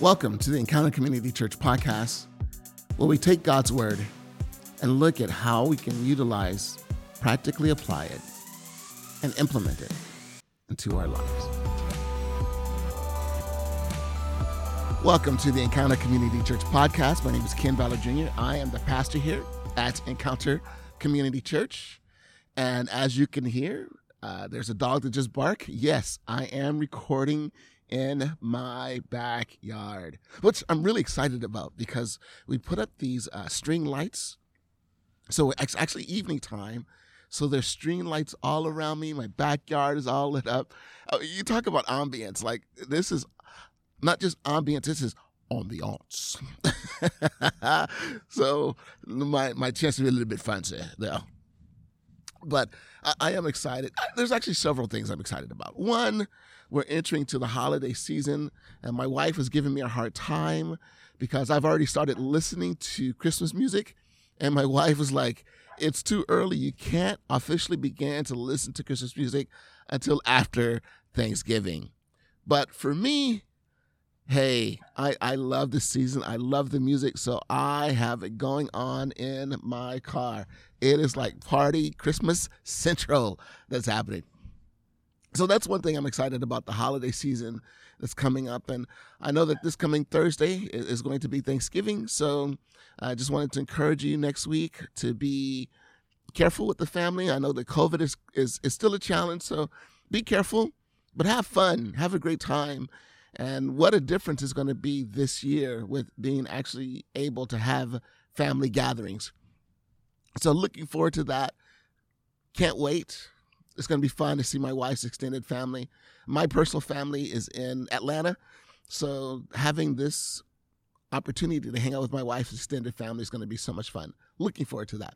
Welcome to the Encounter Community Church podcast, where we take God's Word and look at how we can utilize, practically apply it, and implement it into our lives. Welcome to the Encounter Community Church podcast. My name is Ken Ballard Jr. I am the pastor here at Encounter Community Church. And as you can hear, uh, there's a dog that just barked. Yes, I am recording in my backyard, which I'm really excited about because we put up these uh, string lights. So it's actually evening time. So there's string lights all around me. My backyard is all lit up. Uh, you talk about ambience. Like this is not just ambience. This is ambiance. so my my chance to be a little bit fancy there. But I, I am excited. There's actually several things I'm excited about. One, we're entering to the holiday season, and my wife is giving me a hard time because I've already started listening to Christmas music, and my wife was like, "It's too early. You can't officially begin to listen to Christmas music until after Thanksgiving." But for me, hey, I, I love the season. I love the music. So I have it going on in my car. It is like party Christmas central that's happening so that's one thing I'm excited about the holiday season that's coming up. And I know that this coming Thursday is going to be Thanksgiving. So I just wanted to encourage you next week to be careful with the family. I know that COVID is, is, is still a challenge. So be careful, but have fun, have a great time. And what a difference is going to be this year with being actually able to have family gatherings. So looking forward to that. Can't wait. It's going to be fun to see my wife's extended family. My personal family is in Atlanta. So having this opportunity to hang out with my wife's extended family is going to be so much fun. Looking forward to that.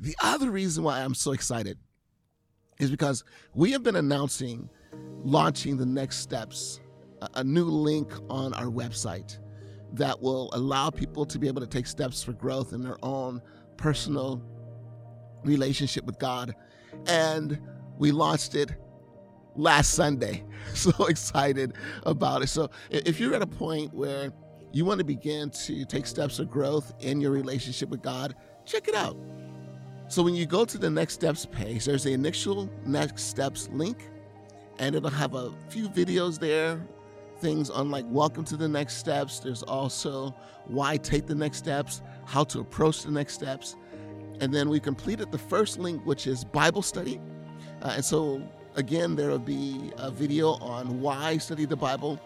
The other reason why I'm so excited is because we have been announcing launching the next steps, a new link on our website that will allow people to be able to take steps for growth in their own personal relationship with God. And we launched it last Sunday. So excited about it. So if you're at a point where you want to begin to take steps of growth in your relationship with God, check it out. So when you go to the next steps page, there's the initial next steps link, and it'll have a few videos there, things on like welcome to the next steps. There's also why take the next steps, how to approach the next steps. And then we completed the first link, which is Bible study. Uh, and so, again, there will be a video on why study the Bible.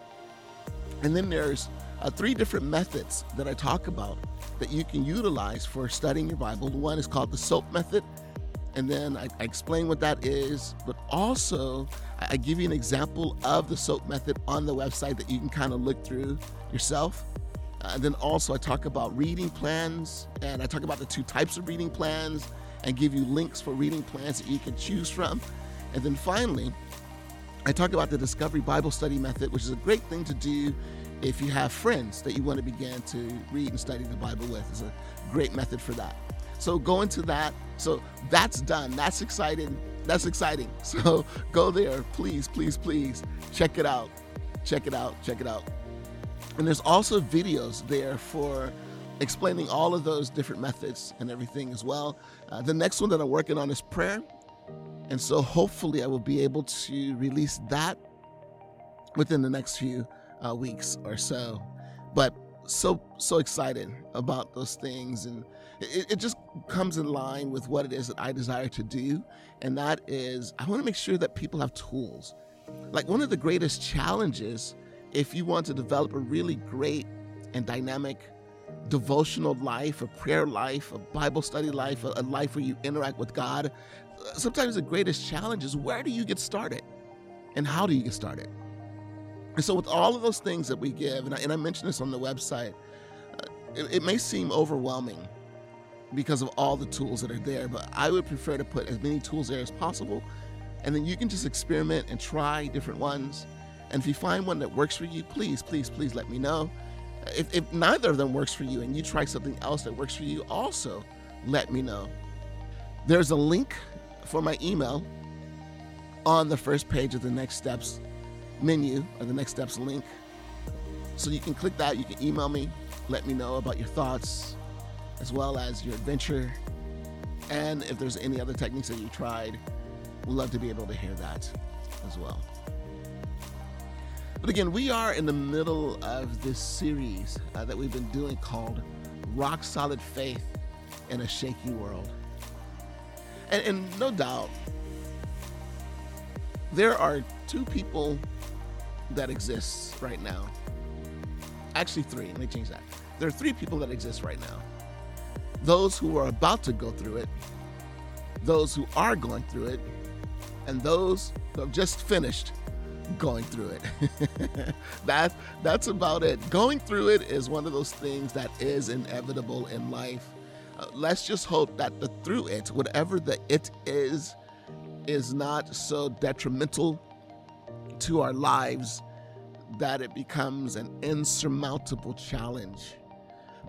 And then there's uh, three different methods that I talk about that you can utilize for studying your Bible. One is called the SOAP method. And then I, I explain what that is, but also I, I give you an example of the SOAP method on the website that you can kind of look through yourself. Uh, and then also I talk about reading plans and I talk about the two types of reading plans and give you links for reading plans that you can choose from. And then finally, I talk about the Discovery Bible Study Method, which is a great thing to do if you have friends that you want to begin to read and study the Bible with. It's a great method for that. So go into that. So that's done. That's exciting. That's exciting. So go there, please, please, please. Check it out. Check it out. Check it out. And there's also videos there for explaining all of those different methods and everything as well. Uh, the next one that I'm working on is prayer. And so hopefully I will be able to release that within the next few uh, weeks or so. But so, so excited about those things. And it, it just comes in line with what it is that I desire to do. And that is, I want to make sure that people have tools. Like one of the greatest challenges, if you want to develop a really great and dynamic devotional life, a prayer life, a Bible study life, a, life where you interact with God, sometimes the greatest challenge is where do you get started? And how do you get started? And so, with all of those things that we give, and I, and I mentioned this on the website, uh, it, it may seem overwhelming because of all the tools that are there, but I would prefer to put as many tools there as possible. And then you can just experiment and try different ones. And if you find one that works for you, please, please, please let me know. If, if neither of them works for you and you try something else that works for you, also let me know. There's a link for my email on the first page of the Next Steps menu or the Next Steps link. So you can click that, you can email me, let me know about your thoughts, as well as your adventure, and if there's any other techniques that you tried. We'd love to be able to hear that as well. But again, we are in the middle of this series uh, that we've been doing called Rock Solid Faith in a Shaky World. And, and no doubt, there are two people that exist right now. Actually, three. Let me change that. There are three people that exist right now those who are about to go through it, those who are going through it, and those who have just finished going through it. that that's about it. Going through it is one of those things that is inevitable in life. Uh, let's just hope that the through it, whatever the it is, is not so detrimental to our lives that it becomes an insurmountable challenge.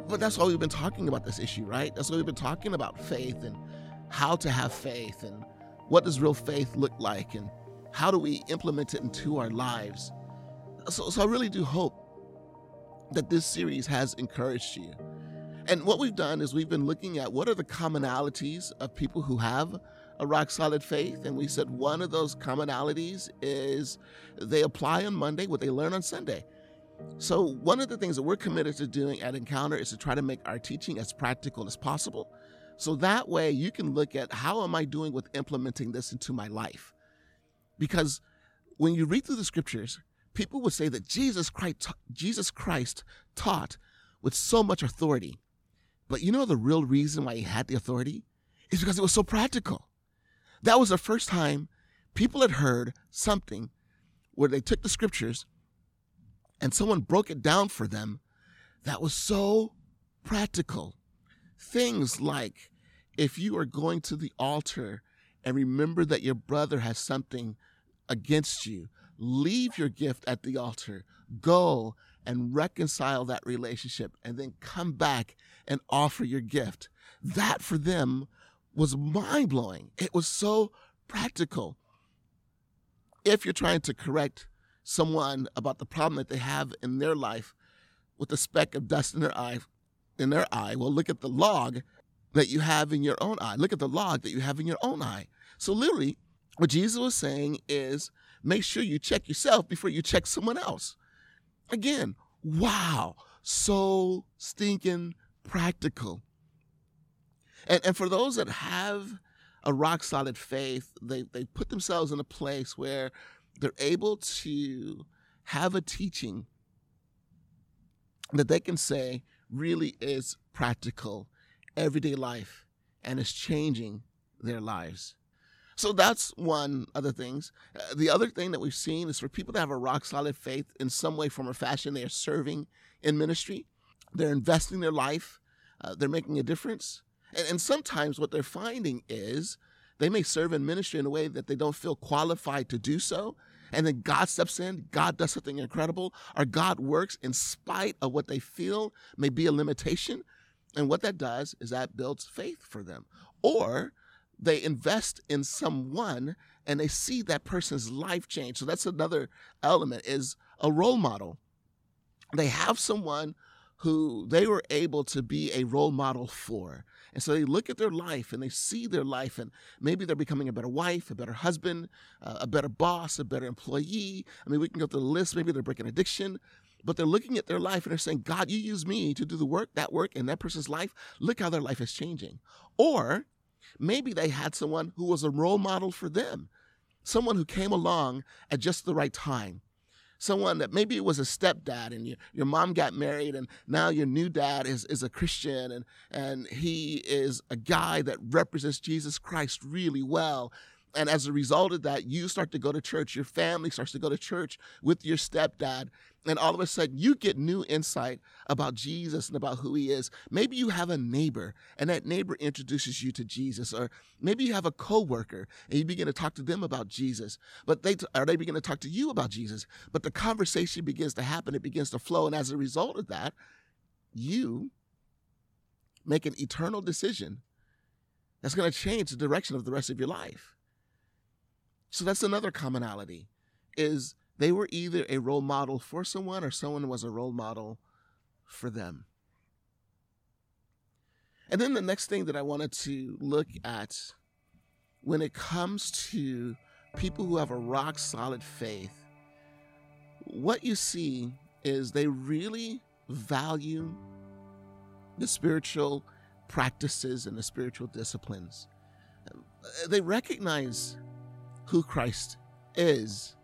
But that's why we've been talking about this issue, right? That's why we've been talking about faith and how to have faith and what does real faith look like and how do we implement it into our lives. So, so I really do hope that this series has encouraged you. And what we've done is we've been looking at what are the commonalities of people who have a rock solid faith. And we said one of those commonalities is they apply on Monday what they learn on Sunday. So, one of the things that we're committed to doing at Encounter is to try to make our teaching as practical as possible. So that way you can look at how am I doing with implementing this into my life? Because when you read through the scriptures, people would say that Jesus Christ, Jesus Christ taught with so much authority. But you know the real reason why he had the authority? Is because it was so practical. That was the first time people had heard something where they took the scriptures and someone broke it down for them that was so practical. Things like if you are going to the altar and remember that your brother has something against you, leave your gift at the altar, go and reconcile that relationship, and then come back and offer your gift. That for them was mind blowing. It was so practical. If you're trying to correct someone about the problem that they have in their life with a speck of dust in their eye, in their eye, well, look at the log that you have in your own eye. Look at the log that you have in your own eye. So literally, what Jesus was saying is make sure you check yourself before you check someone else. Again, wow, so stinking practical. And, and for those that have a rock solid faith, they, they put themselves in a place where they're able to have a teaching that they can say really is practical everyday life and is changing their lives. So that's one of the things. Uh, the other thing that we've seen is for people that have a rock solid faith in some way, form, or fashion, they are serving in ministry. They're investing their life. Uh, they're making a difference. And, and sometimes what they're finding is they may serve in ministry in a way that they don't feel qualified to do so. And then God steps in, God does something incredible, or God works in spite of what they feel may be a limitation. And what that does is that builds faith for them. Or they invest in someone and they see that person's life change. So that's another element is a role model. They have someone who they were able to be a role model for. And so they look at their life and they see their life, and maybe they're becoming a better wife, a better husband, uh, a better boss, a better employee. I mean, we can go through the list. Maybe they're breaking addiction but they're looking at their life and they're saying, God, you use me to do the work, that work in that person's life. Look how their life is changing. Or maybe they had someone who was a role model for them, someone who came along at just the right time. Someone that maybe it was a stepdad and your, your mom got married and now your new dad is, is a Christian and, and he is a guy that represents Jesus Christ really well and as a result of that, you start to go to church. Your family starts to go to church with your stepdad. And all of a sudden, you get new insight about Jesus and about who he is. Maybe you have a neighbor, and that neighbor introduces you to Jesus. Or maybe you have a coworker, and you begin to talk to them about Jesus. But they, or they begin to talk to you about Jesus. But the conversation begins to happen, it begins to flow. And as a result of that, you make an eternal decision that's going to change the direction of the rest of your life. So that's another commonality is they were either a role model for someone or someone was a role model for them. And then the next thing that I wanted to look at when it comes to people who have a rock solid faith, what you see is they really value the spiritual practices and the spiritual disciplines. They recognize who Christ is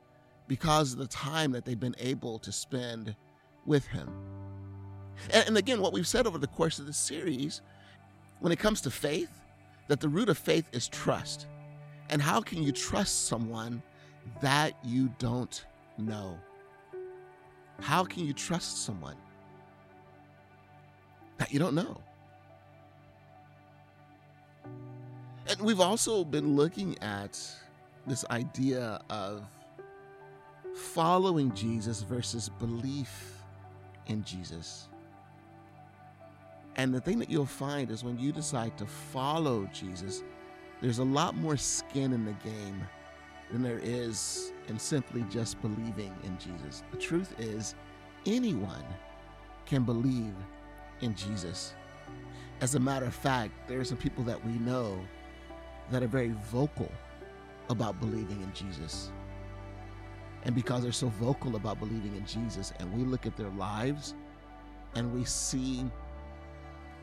because of the time that they've been able to spend with Him. And, and again, what we've said over the course of this series, when it comes to faith, that the root of faith is trust. And how can you trust someone that you don't know? How can you trust someone that you don't know? And we've also been looking at this idea of following Jesus versus belief in Jesus. And the thing that you'll find is when you decide to follow Jesus, there's a lot more skin in the game than there is in simply just believing in Jesus. The truth is, anyone can believe in Jesus. As a matter of fact, there are some people that we know that are very vocal about believing in Jesus. And because they're so vocal about believing in Jesus, and we look at their lives and we see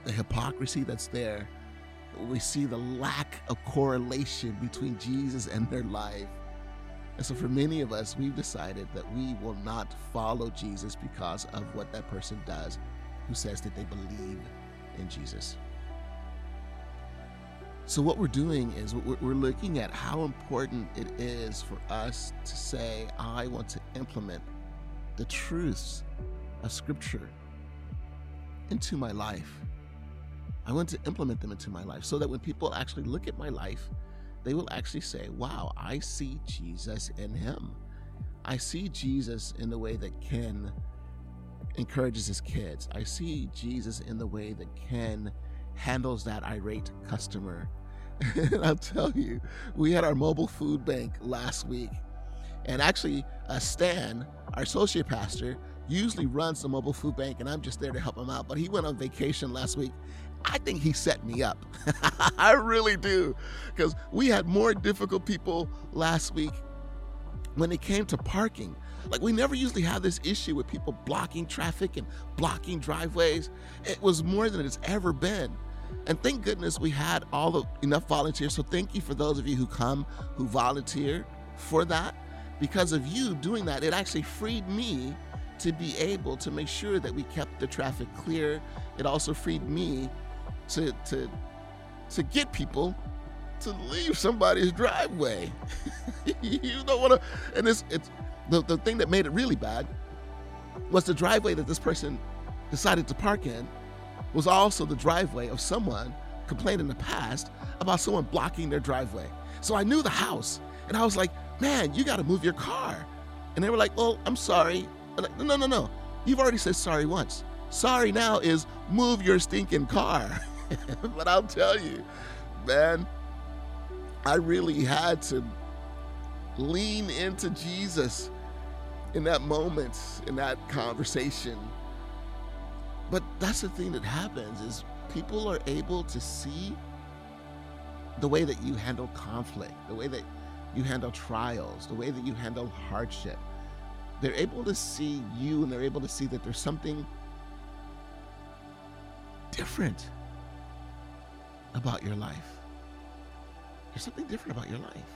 the hypocrisy that's there, we see the lack of correlation between Jesus and their life. And so, for many of us, we've decided that we will not follow Jesus because of what that person does who says that they believe in Jesus. So, what we're doing is we're looking at how important it is for us to say, I want to implement the truths of Scripture into my life. I want to implement them into my life so that when people actually look at my life, they will actually say, Wow, I see Jesus in him. I see Jesus in the way that Ken encourages his kids. I see Jesus in the way that Ken handles that irate customer. and I'll tell you, we had our mobile food bank last week. And actually, uh, Stan, our associate pastor, usually runs the mobile food bank, and I'm just there to help him out. But he went on vacation last week. I think he set me up. I really do. Because we had more difficult people last week when it came to parking. Like, we never usually have this issue with people blocking traffic and blocking driveways. It was more than it's ever been. And thank goodness we had all the enough volunteers. So thank you for those of you who come, who volunteer for that. Because of you doing that, it actually freed me to be able to make sure that we kept the traffic clear. It also freed me to to to get people to leave somebody's driveway. you don't want to, and it's it's the, the thing that made it really bad was the driveway that this person decided to park in was also the driveway of someone complained in the past about someone blocking their driveway. So I knew the house, and I was like, "Man, you got to move your car." And they were like, "Well, I'm sorry." I'm like, no, no, no. You've already said sorry once. Sorry now is move your stinking car. but I'll tell you, man, I really had to lean into Jesus in that moment, in that conversation. But that's the thing that happens is people are able to see the way that you handle conflict, the way that you handle trials, the way that you handle hardship. They're able to see you and they're able to see that there's something different about your life. There's something different about your life.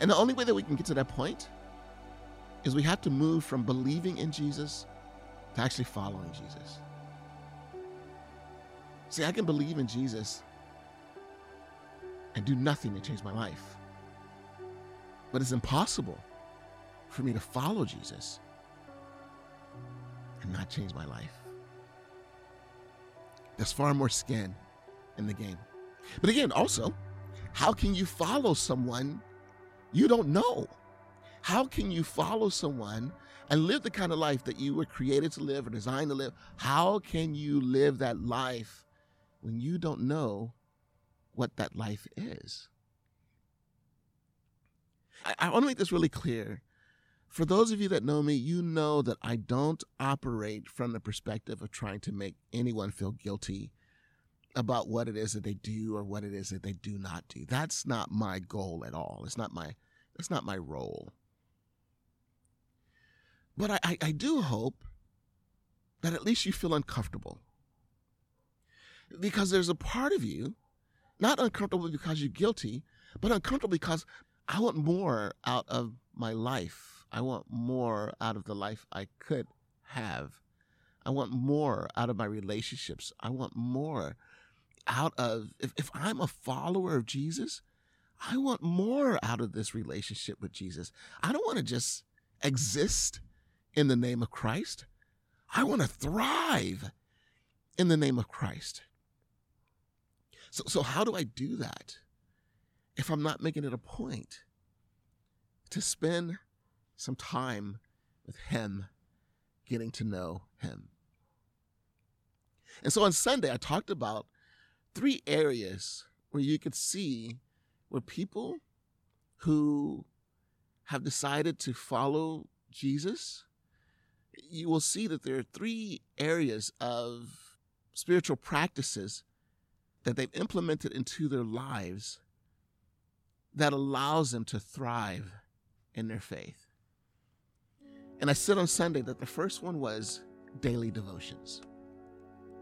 And the only way that we can get to that point is we have to move from believing in Jesus to actually following Jesus. See, I can believe in Jesus and do nothing to change my life. But it's impossible for me to follow Jesus and not change my life. There's far more skin in the game. But again, also, how can you follow someone you don't know? How can you follow someone and live the kind of life that you were created to live or designed to live? How can you live that life when you don't know what that life is? I, I want to make this really clear. For those of you that know me, you know that I don't operate from the perspective of trying to make anyone feel guilty about what it is that they do or what it is that they do not do. That's not my goal at all. It's not my that's not my role. But I, I, I do hope that at least you feel uncomfortable. Because there's a part of you, not uncomfortable because you're guilty, but uncomfortable because I want more out of my life. I want more out of the life I could have. I want more out of my relationships. I want more out of, if, if I'm a follower of Jesus, I want more out of this relationship with Jesus. I don't want to just exist in the name of Christ. I want to thrive in the name of Christ. So, so how do I do that if I'm not making it a point to spend some time with Him, getting to know Him? And so on Sunday, I talked about three areas where you could see where people who have decided to follow Jesus, you will see that there are three areas of spiritual practices that they've implemented into their lives that allows them to thrive in their faith. And I said on Sunday that the first one was daily devotions.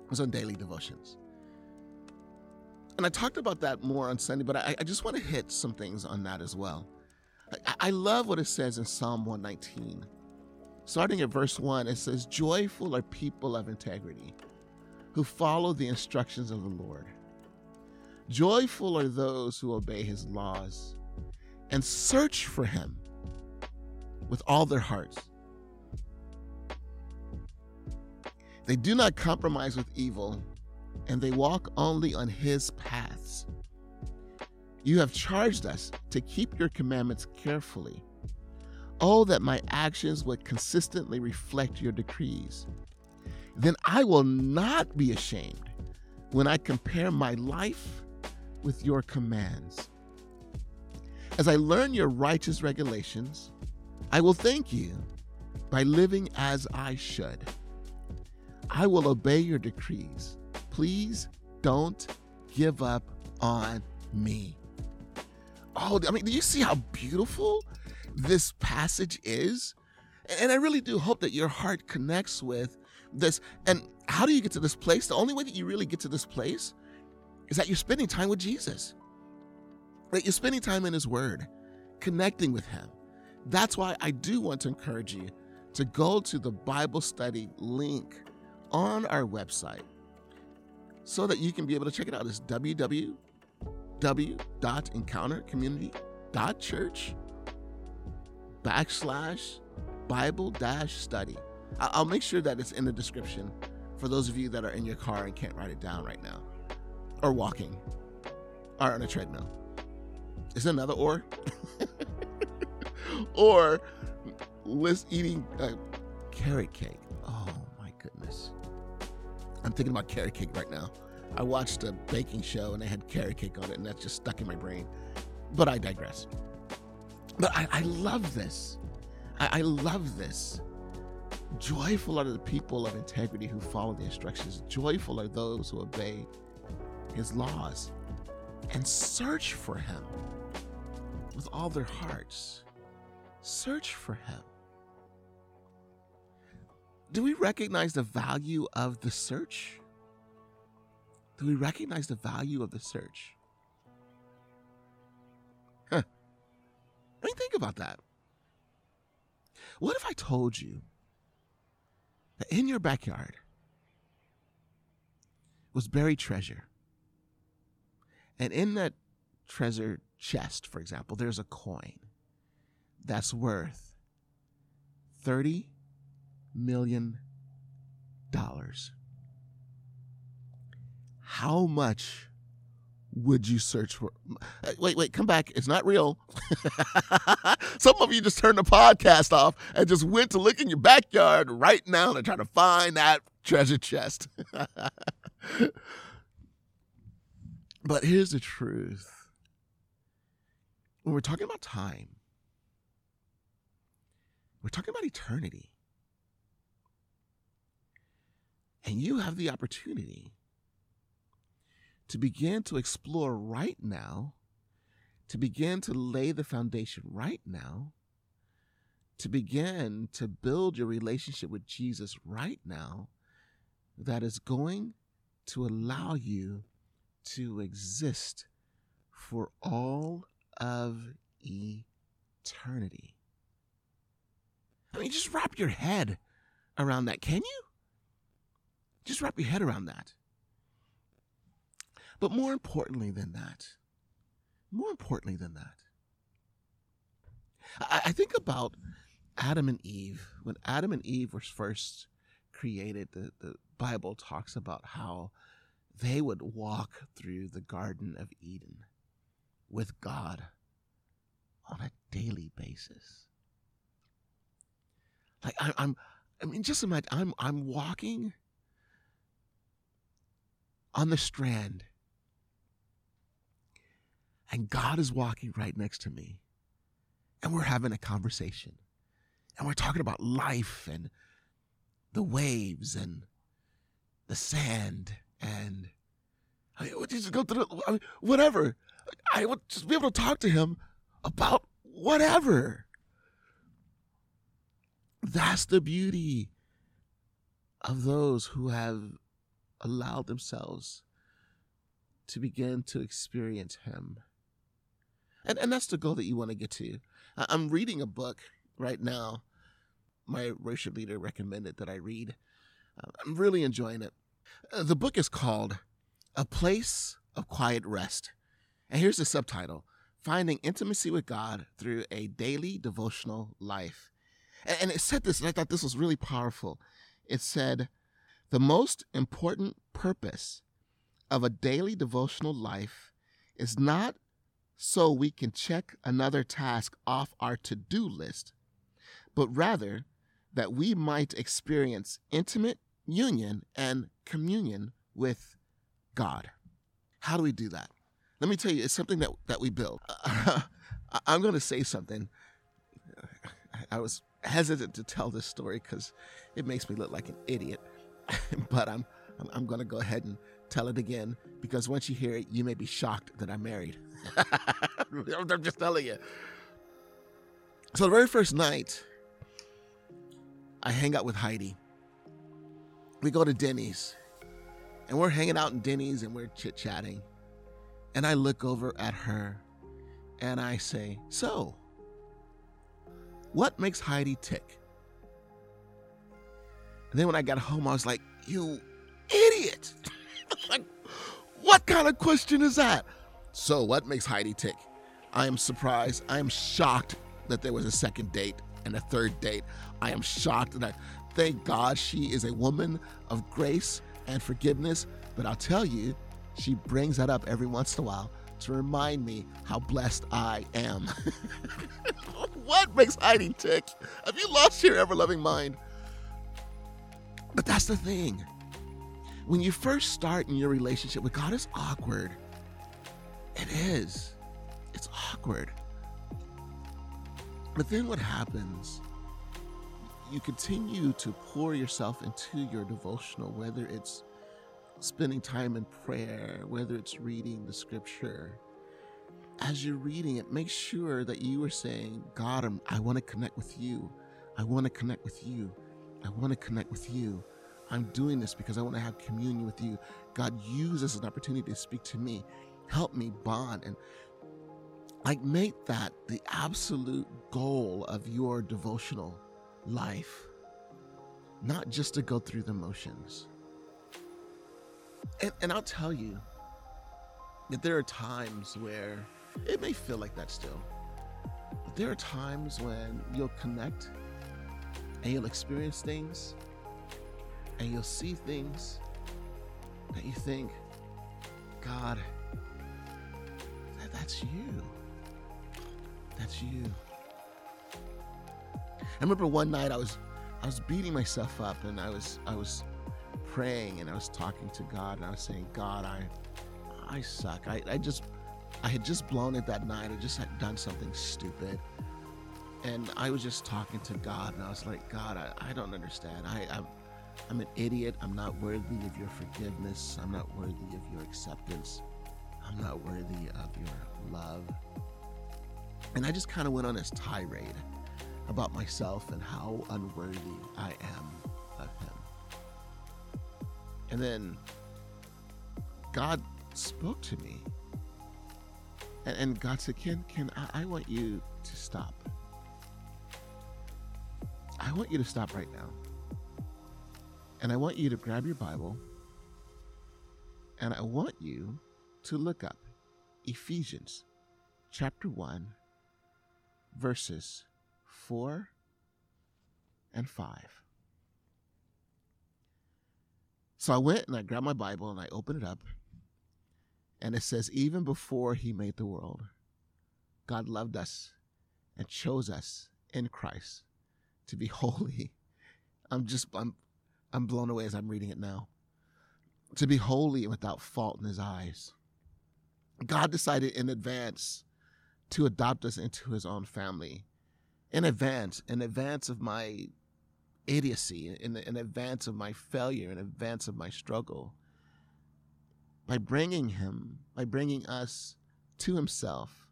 It was on daily devotions and I talked about that more on Sunday, but I, I just want to hit some things on that as well. I, I love what it says in Psalm 119. Starting at verse 1, it says, Joyful are people of integrity who follow the instructions of the Lord. Joyful are those who obey his laws and search for him with all their hearts. They do not compromise with evil and they walk only on his paths. You have charged us to keep your commandments carefully. Oh, that my actions would consistently reflect your decrees. Then I will not be ashamed when I compare my life with your commands. As I learn your righteous regulations, I will thank you by living as I should. I will obey your decrees please don't give up on me. Oh, I mean, do you see how beautiful this passage is? And I really do hope that your heart connects with this. And how do you get to this place? The only way that you really get to this place is that you're spending time with Jesus. That you're spending time in His Word, connecting with Him. That's why I do want to encourage you to go to the Bible study link on our website so that you can be able to check it out. It's www.encountercommunity.church backslash Bible dash study. I'll make sure that it's in the description for those of you that are in your car and can't write it down right now, or walking, or on a treadmill. Is another or? or list eating carrot cake. Oh my goodness. I'm thinking about carrot cake right now. I watched a baking show and they had carrot cake on it, and that's just stuck in my brain. But I digress. But I, I love this. I, I love this. Joyful are the people of integrity who follow the instructions. Joyful are those who obey his laws and search for him with all their hearts. Search for him. Do we recognize the value of the search? Do we recognize the value of the search? I mean, think about that. What if I told you that in your backyard was buried treasure? And in that treasure chest, for example, there's a coin that's worth 30 million dollars. How much would you search for? Wait, wait, come back. It's not real. Some of you just turned the podcast off and just went to look in your backyard right now to try to find that treasure chest. but here's the truth when we're talking about time, We're talking about eternity. And you have the opportunity to begin to explore right now, to begin to lay the foundation right now, to begin to build your relationship with Jesus right now that is going to allow you to exist for all of eternity. I mean, just wrap your head around that, can you? Just wrap your head around that. But more importantly than that, more importantly than that, I, I think about Adam and Eve. When Adam and Eve were first created, the, the Bible talks about how they would walk through the Garden of Eden with God on a daily basis. Like I, I'm, I mean, just imagine I'm I'm walking on the strand, and God is walking right next to me, and we're having a conversation, and we're talking about life and the waves and the sand and I would just go through I mean, whatever. I would just be able to talk to him about whatever. That's the beauty of those who have allowed themselves to begin to experience Him. And, and that's the goal that you want to get to. I'm reading a book right now. My worship leader recommended that I read. Uh, I'm really enjoying it. Uh, the book is called A Place of Quiet Rest. And here's the subtitle Finding Intimacy with God Through a Daily Devotional Life. And it said this, and I thought this was really powerful. It said, The most important purpose of a daily devotional life is not so we can check another task off our to do list, but rather that we might experience intimate union and communion with God. How do we do that? Let me tell you, it's something that, that we build. I'm going to say something. I was hesitant to tell this story because it makes me look like an idiot. but I'm, I'm, I'm going to go ahead and tell it again because once you hear it, you may be shocked that I'm married. I'm just telling you. So the very first night, I hang out with Heidi. We go to Denny's, and we're hanging out in Denny's and we're chit chatting. And I look over at her, and I say, "So, what makes Heidi tick? And then when I got home, I was like, You idiot! like, what kind of question is that? So, what makes Heidi tick? I am surprised. I am shocked that there was a second date and a third date. I am shocked that I thank God she is a woman of grace and forgiveness. But I'll tell you, she brings that up every once in a while to remind me how blessed I am. what makes Heidi tick? Have you lost your ever loving mind? But that's the thing. When you first start in your relationship with God, it's awkward. It is. It's awkward. But then what happens? You continue to pour yourself into your devotional, whether it's spending time in prayer, whether it's reading the scripture, as you're reading it, make sure that you are saying, God, i want to connect with you. I want to connect with you. I want to connect with you. I'm doing this because I want to have communion with you. God, use this as an opportunity to speak to me. Help me bond and like make that the absolute goal of your devotional life, not just to go through the motions. And, and I'll tell you that there are times where it may feel like that still. But there are times when you'll connect and you'll experience things and you'll see things that you think, God, that's you. That's you. I remember one night I was I was beating myself up and I was I was praying and I was talking to God and I was saying, God, I I suck. I, I just I had just blown it that night. I just had done something stupid. and I was just talking to God, and I was like, God, I, I don't understand. I, I'm, I'm an idiot. I'm not worthy of your forgiveness. I'm not worthy of your acceptance. I'm not worthy of your love. And I just kind of went on this tirade about myself and how unworthy I am of Him. And then God spoke to me. And, and God said, Ken, Ken, I, I want you to stop. I want you to stop right now. And I want you to grab your Bible and I want you to look up Ephesians chapter 1, verses 4 and 5. So I went and I grabbed my Bible and I opened it up. And it says, Even before he made the world, God loved us and chose us in Christ to be holy. I'm just, I'm, I'm blown away as I'm reading it now. To be holy and without fault in his eyes. God decided in advance to adopt us into his own family. In advance, in advance of my idiocy, in, in advance of my failure, in advance of my struggle. By bringing him, by bringing us to himself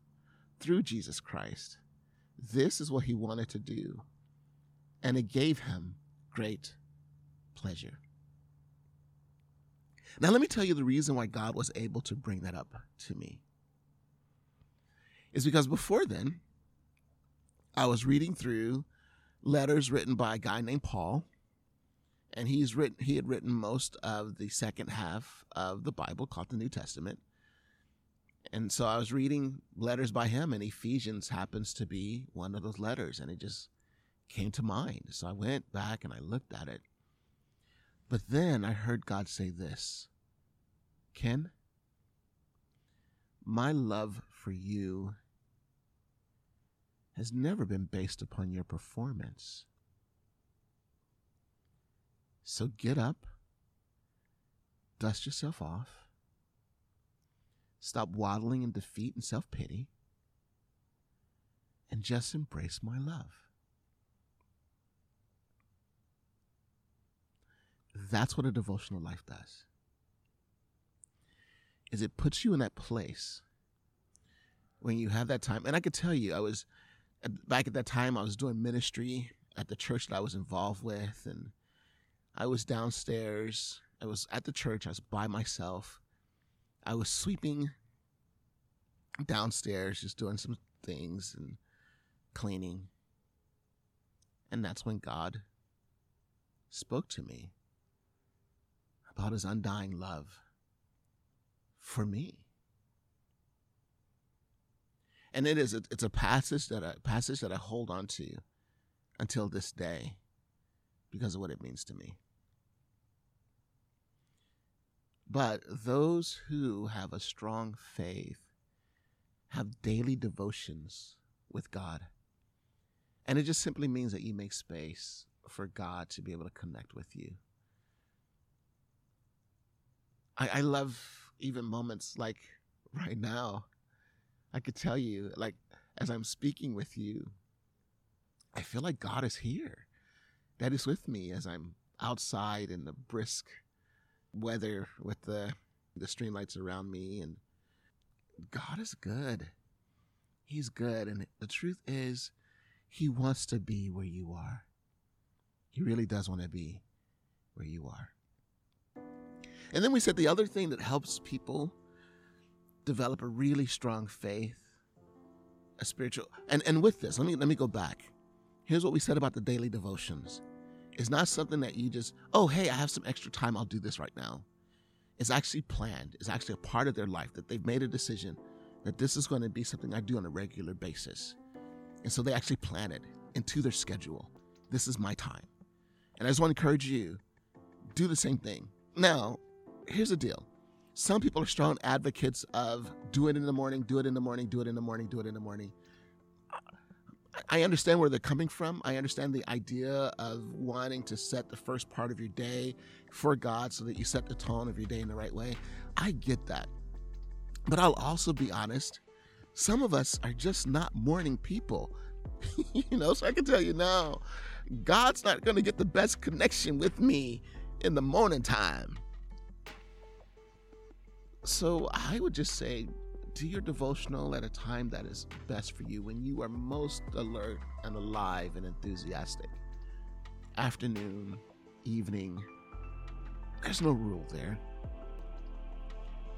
through Jesus Christ. This is what he wanted to do. And it gave him great pleasure. Now, let me tell you the reason why God was able to bring that up to me. Is because before then, I was reading through letters written by a guy named Paul, and he's written he had written most of the second half of the Bible called the New Testament. And so I was reading letters by him, and Ephesians happens to be one of those letters, and it just came to mind. So I went back and I looked at it. But then I heard God say this Ken, my love for you has never been based upon your performance. So get up, dust yourself off, stop waddling in defeat and self pity, and just embrace my love. That's what a devotional life does. Is it puts you in that place when you have that time. And I could tell you, I was back at that time, I was doing ministry at the church that I was involved with, and I was downstairs. I was at the church. I was by myself. I was sweeping downstairs, just doing some things and cleaning. And that's when God spoke to me about his undying love for me. And it is it's a passage that I passage that I hold on to until this day because of what it means to me. But those who have a strong faith have daily devotions with God. And it just simply means that you make space for God to be able to connect with you. I, I love even moments like right now. I could tell you, like, as I'm speaking with you, I feel like God is here. That is with me as I'm outside in the brisk weather with the the streetlights around me and God is good. He's good and the truth is he wants to be where you are. He really does want to be where you are. And then we said the other thing that helps people develop a really strong faith, a spiritual and, and with this, let me let me go back. Here's what we said about the daily devotions. It's not something that you just, oh hey, I have some extra time, I'll do this right now. It's actually planned. It's actually a part of their life that they've made a decision that this is going to be something I do on a regular basis. And so they actually plan it into their schedule. This is my time. And I just want to encourage you, do the same thing. Now, here's the deal. Some people are strong advocates of do it in the morning, do it in the morning, do it in the morning, do it in the morning. I understand where they're coming from. I understand the idea of wanting to set the first part of your day for God so that you set the tone of your day in the right way. I get that. But I'll also be honest, some of us are just not morning people. you know, so I can tell you now, God's not going to get the best connection with me in the morning time. So I would just say, do your devotional at a time that is best for you when you are most alert and alive and enthusiastic. Afternoon, evening, there's no rule there.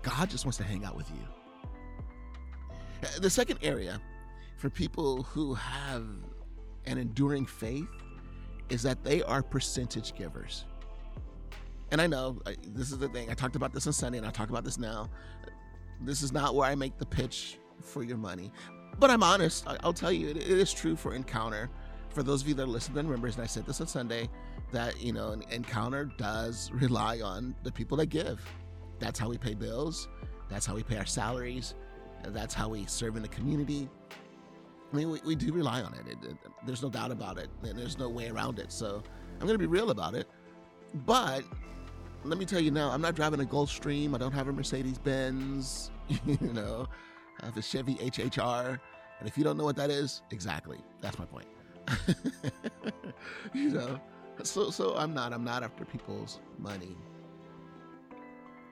God just wants to hang out with you. The second area for people who have an enduring faith is that they are percentage givers. And I know I, this is the thing. I talked about this on Sunday and I talk about this now. This is not where I make the pitch for your money. But I'm honest. I, will tell you, it, it is true for Encounter. For those of you that listen and members, and I said this on Sunday, that, you know, Encounter does rely on the people that give. That's how we pay bills. That's how we pay our salaries. That's how we serve in the community. I mean, we, we do rely on it. It, it. There's no doubt about it. And there's no way around it. So I'm going to be real about it. But let me tell you now, I'm not driving a Gulfstream. I don't have a Mercedes Benz. you know, I have a Chevy HHR. And if you don't know what that is, exactly. That's my point. you know, so so I'm not. I'm not after people's money.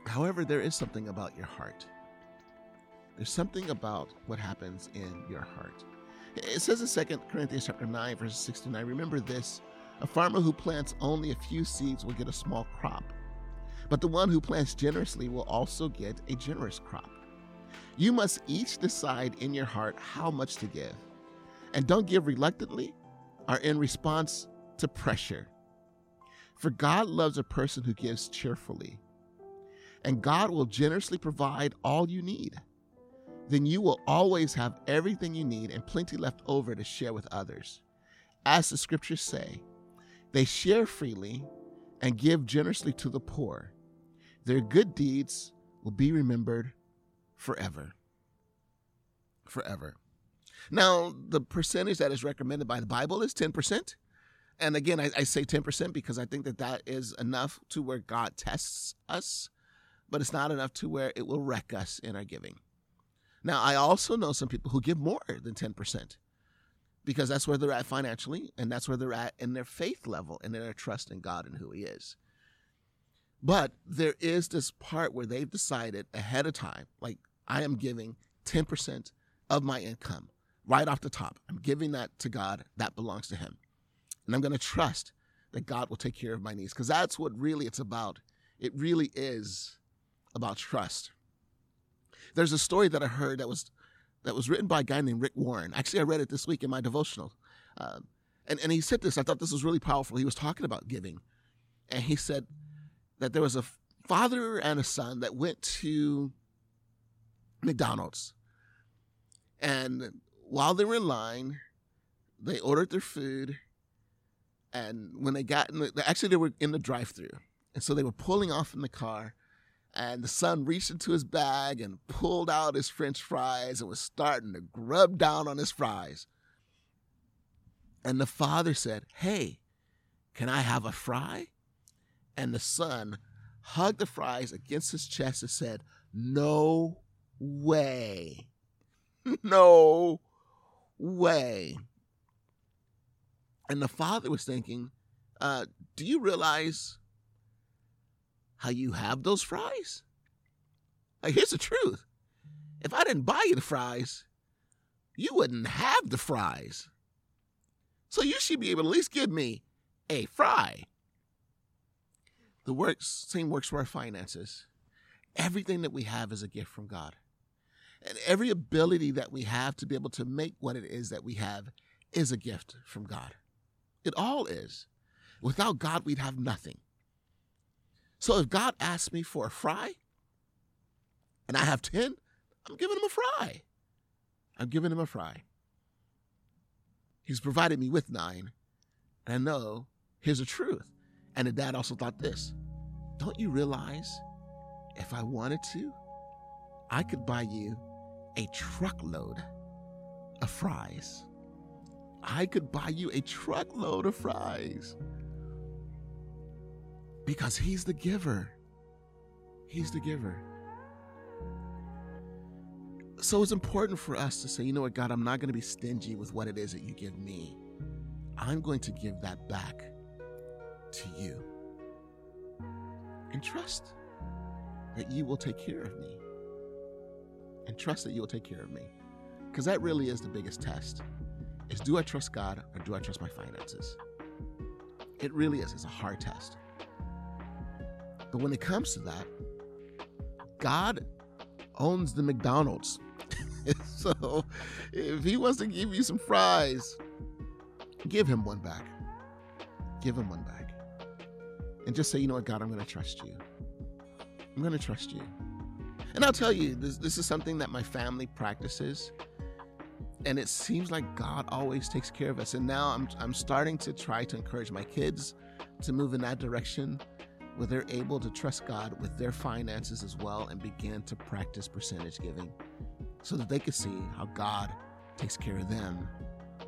However, there is something about your heart. There's something about what happens in your heart. It says in 2 Corinthians chapter 9, verses 69, remember this, a farmer who plants only a few seeds will get a small crop, but the one who plants generously will also get a generous crop. You must each decide in your heart how much to give. And don't give reluctantly or in response to pressure. For God loves a person who gives cheerfully and God will generously provide all you need. Then you will always have everything you need and plenty left over to share with others. As the scriptures say, they share freely and give generously to the poor. Their good deeds will be remembered forever. Forever. Now, the percentage that is recommended by the Bible is 10%. And again, I, I, say 10% because I think that that is enough to where God tests us but it's not enough to where it will wreck us in our giving. Now, I also know some people who give more than 10% because that's where they're at financially and that's where they're at in their faith level and in their trust in God and who He is. But there is this part where they've decided ahead of time, like, I am giving 10% of my income right off the top. I'm giving that to God. That belongs to Him. And I'm going to trust that God will take care of my needs because that's what really it's about. It really is about trust. There's a story that I heard that was that was written by a guy named Rick Warren. Actually, I read it this week in my devotional, um, and and he said this. I thought this was really powerful. He was talking about giving, and he said that there was a father and a son that went to McDonald's, and while they were in line, they ordered their food, and when they got in the actually they were in the drive-through, and so they were pulling off in the car and the son reached into his bag and pulled out his french fries and was starting to grub down on his fries. And the father said, Hey, can I have a fry? And the son hugged the fries against his chest and said, No way. no way. And the father was thinking, uh, Do you realize how you have those fries? Like, here's the truth. If I didn't buy you the fries, you wouldn't have the fries. So you should be able to at least give me a fry. The works, same works for our finances. Everything that we have is a gift from God. And every ability that we have to be able to make what it is that we have is a gift from God. It all is. Without God, we'd have nothing. So if God asks me for a fry and I have 10, I'm giving him a fry. I'm giving him a fry. He's provided me with nine. And I know here's the truth. And the dad also thought this Don't you realize if I wanted to, I could buy you a truckload of fries? I could buy you a truckload of fries. Because He's the giver. He's the giver. So it's important for us to say, you know what, God, I'm not going to be stingy with what it is that you give me. I'm going to give that back to you. And trust that you will take care of me. And trust that you will take care of me. Because that really is the biggest test. Is do I trust God or do I trust my finances? It really is. It's a hard test. But when it comes to that, God owns the McDonald's. so if he wants to give you some fries, give him one back. Give him one back. And just say, you know what, God, I'm going to trust you. I'm going to trust you. And I'll tell you, this, this is something that my family practices. And it seems like God always takes care of us. And now I'm, I'm starting to try to encourage my kids to move in that direction where they're able to trust God with their finances as well and begin to practice percentage giving so that they can see how God takes care of them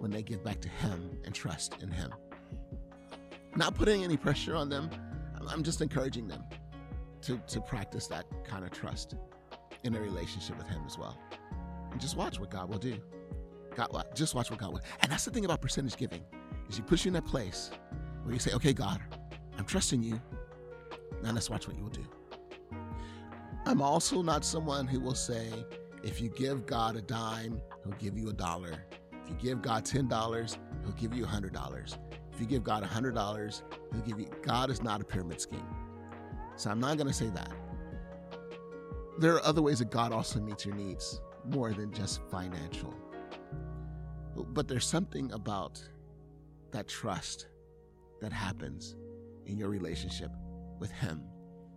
when they give back to Him and trust in Him. Not putting any pressure on them, I'm just encouraging them to, to practice that kind of trust in a relationship with Him as well. And just watch what God will do. God, just watch what God will. And that's the thing about percentage giving, is He puts you in that place where you say, "Okay, God, I'm trusting you. Now let's watch what you will do." I'm also not someone who will say, if you give God a dime, He'll give you a dollar. If you give God ten dollars, He'll give you a hundred dollars. If you give God a hundred dollars, He'll give you. God is not a pyramid scheme. So I'm not going to say that. There are other ways that God also meets your needs more than just financial. But there's something about that trust that happens in your relationship with Him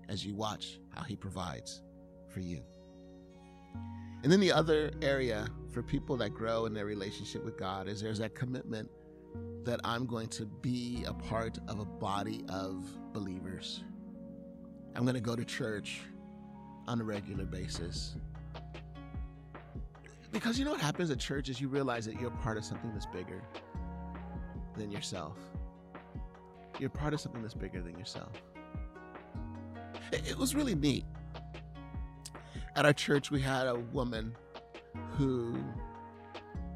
as you watch how He provides for you. And then the other area for people that grow in their relationship with God is there's that commitment that I'm going to be a part of a body of believers. I'm going to go to church on a regular basis. Because you know what happens at church is you realize that you're part of something that's bigger than yourself. You're part of something that's bigger than yourself. It was really neat. At our church, we had a woman who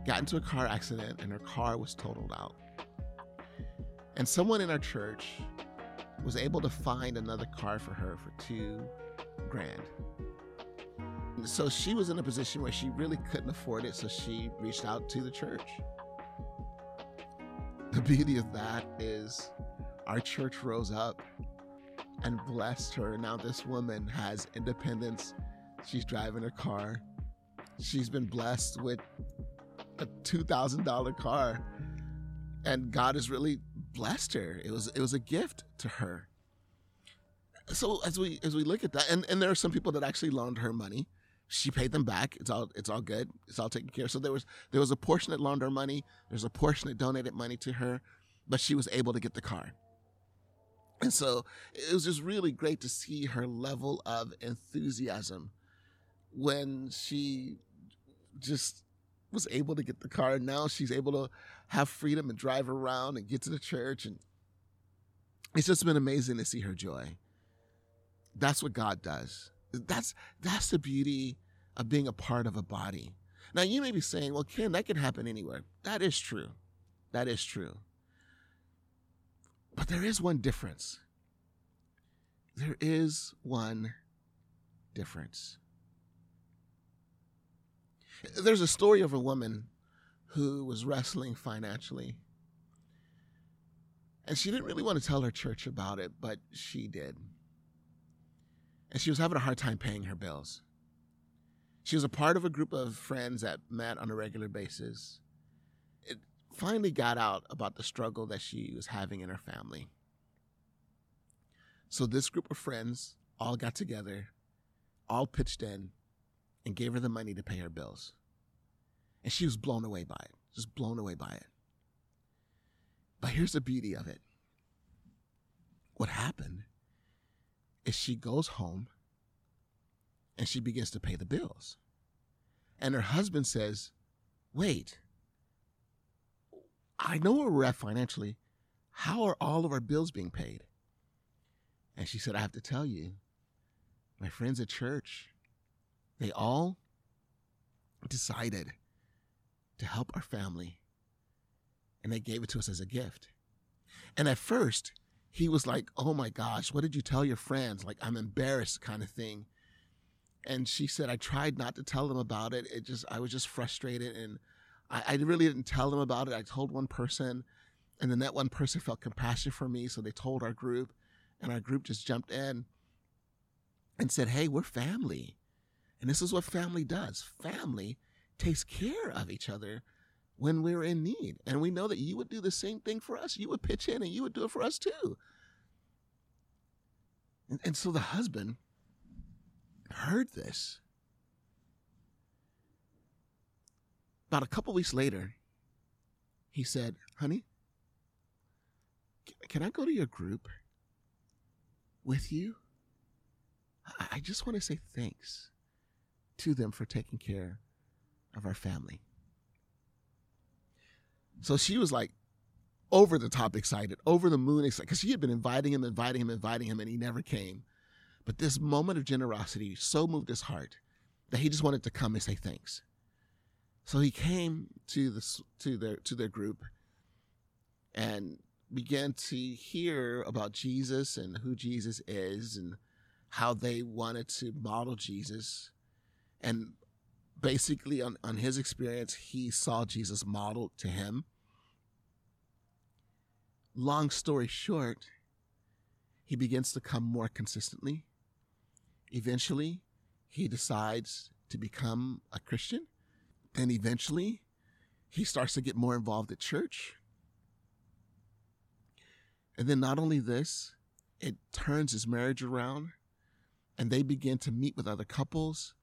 got into a car accident and her car was totaled out. And someone in our church was able to find another car for her for two grand. So she was in a position where she really couldn't afford it, so she reached out to the church. The beauty of that is our church rose up and blessed her. Now, this woman has independence. She's driving a car. She's been blessed with a $2,000 car. And God has really blessed her. It was it was a gift to her. So as we as we look at that, and, and there are some people that actually loaned her money. She paid them back. It's all it's all good. It's all taken care of. So there was there was a portion that loaned her money. There's a portion that donated money to her, but she was able to get the car. And so it was just really great to see her level of enthusiasm when she just was able to get the car. And now she's able to have freedom and drive around and get to the church. And it's just been amazing to see her joy. That's what God does. That's that's the beauty of being a part of a body. Now you may be saying, well, Ken, that can happen anywhere. That is true. That is true. But there is one difference. There is one difference. There's a story of a woman who was wrestling financially. And she didn't really want to tell her church about it, but she did. And she was having a hard time paying her bills. She was a part of a group of friends that met on a regular basis. It finally got out about the struggle that she was having in her family. So, this group of friends all got together, all pitched in, and gave her the money to pay her bills. And she was blown away by it, just blown away by it. But here's the beauty of it what happened is she goes home and she begins to pay the bills. And her husband says, Wait, I know where we're at financially. How are all of our bills being paid? And she said, I have to tell you, my friends at church, they all decided to help our family and they gave it to us as a gift. And at first, he was like, Oh my gosh, what did you tell your friends? Like, I'm embarrassed, kind of thing. And she said, I tried not to tell them about it. It just, I was just frustrated. And I, I really didn't tell them about it. I told one person, and then that one person felt compassion for me. So they told our group, and our group just jumped in and said, Hey, we're family. And this is what family does family takes care of each other when we're in need. And we know that you would do the same thing for us. You would pitch in and you would do it for us too. And, and so the husband heard this. About a couple weeks later, he said, Honey, can I go to your group with you? I just want to say thanks to them for taking care of our family. So she was like over the top excited, over the moon excited, because she had been inviting him, inviting him, inviting him, and he never came. But this moment of generosity so moved his heart that he just wanted to come and say thanks. So he came to the to their to their group and began to hear about Jesus and who Jesus is and how they wanted to model Jesus. And basically on, on his experience, he saw Jesus modeled to him. Long story short, he begins to come more consistently. Eventually, he decides to become a Christian. Then eventually, he starts to get more involved at church. And then not only this, it turns his marriage around and they begin to meet with other couples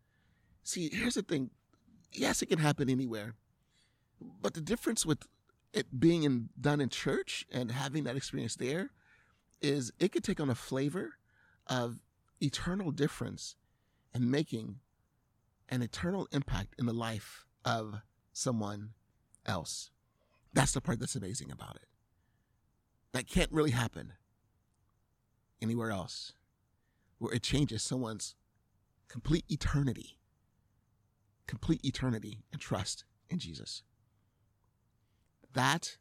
See, here's the thing. Yes, it can happen anywhere. But the difference with it being in, done in church and having that experience there is it could take on a flavor of eternal difference and making an eternal impact in the life of someone else. That's the part that's amazing about it. That can't really happen anywhere else where it changes someone's complete eternity complete eternity and trust in Jesus. That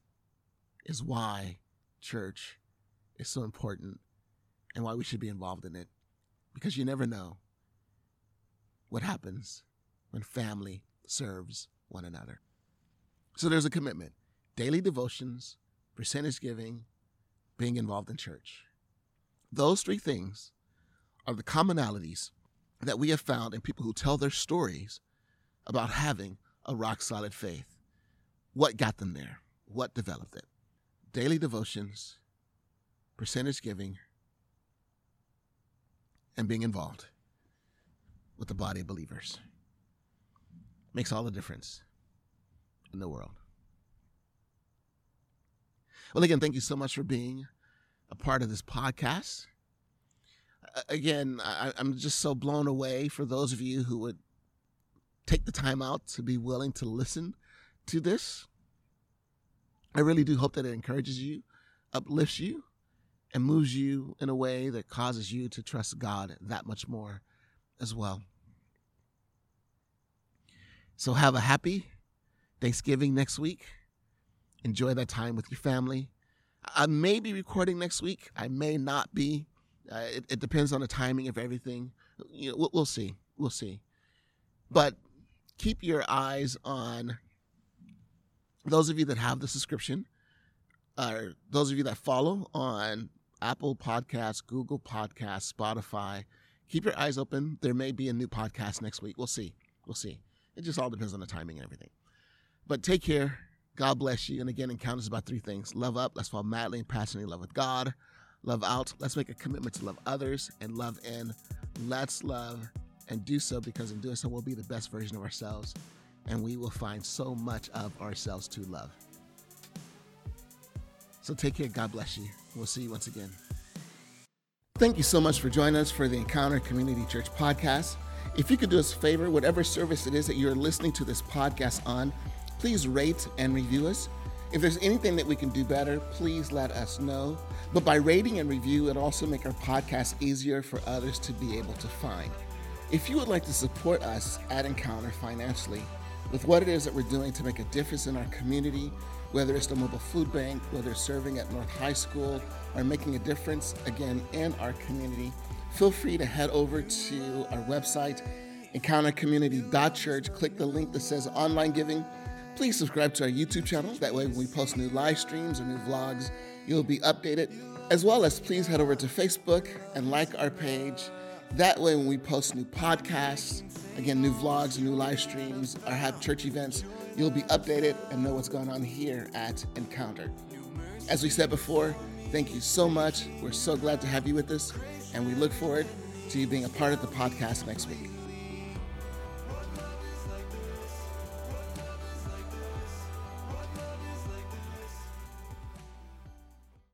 is why church is so important and why we should be involved in it. Because you never know what happens when family serves one another. So there's a commitment daily devotions, percentage giving, being involved in church. Those three things are the commonalities that we have found in people who tell their stories about having a rock solid faith. What got them there? What developed it? Daily devotions, percentage giving, and being involved with the body of believers makes all the difference in the world. Well, again, thank you so much for being a part of this podcast. Again, I, am just so blown away for those of you who would take the time out to be willing to listen to this. I really do hope that it encourages you, uplifts you, and moves you in a way that causes you to trust God that much more as well. So have a happy Thanksgiving next week. Enjoy that time with your family. I may be recording next week. I may not be. Uh, it, it, depends on the timing of everything. You know, we'll, we'll see. We'll see. But keep your eyes on those of you that have the subscription, or those of you that follow on Apple Podcasts, Google Podcasts, Spotify. Keep your eyes open. There may be a new podcast next week. We'll see. We'll see. It just all depends on the timing and everything. But take care. God bless you. And again, encounters about three things love up, let's fall madly and passionately in love with God. Love out, let's make a commitment to love others. And love in, let's love and do so because in doing so, we'll be the best version of ourselves and we will find so much of ourselves to love. So take care. God bless you. We'll see you once again. Thank you so much for joining us for the Encounter Community Church podcast. If you could do us a favor, whatever service it is that you're listening to this podcast on, please rate and review us. If there's anything that we can do better, please let us know. But by rating and review, it'll also make our podcast easier for others to be able to find. If you would like to support us at Encounter financially, with what it is that we're doing to make a difference in our community, whether it's the mobile food bank, whether serving at North High School, or making a difference again in our community, feel free to head over to our website, encountercommunity.church. Click the link that says online giving. Please subscribe to our YouTube channel. That way, when we post new live streams or new vlogs, you'll be updated. As well as please head over to Facebook and like our page. That way, when we post new podcasts, again, new vlogs, new live streams, or have church events, you'll be updated and know what's going on here at Encounter. As we said before, thank you so much. We're so glad to have you with us, and we look forward to you being a part of the podcast next week.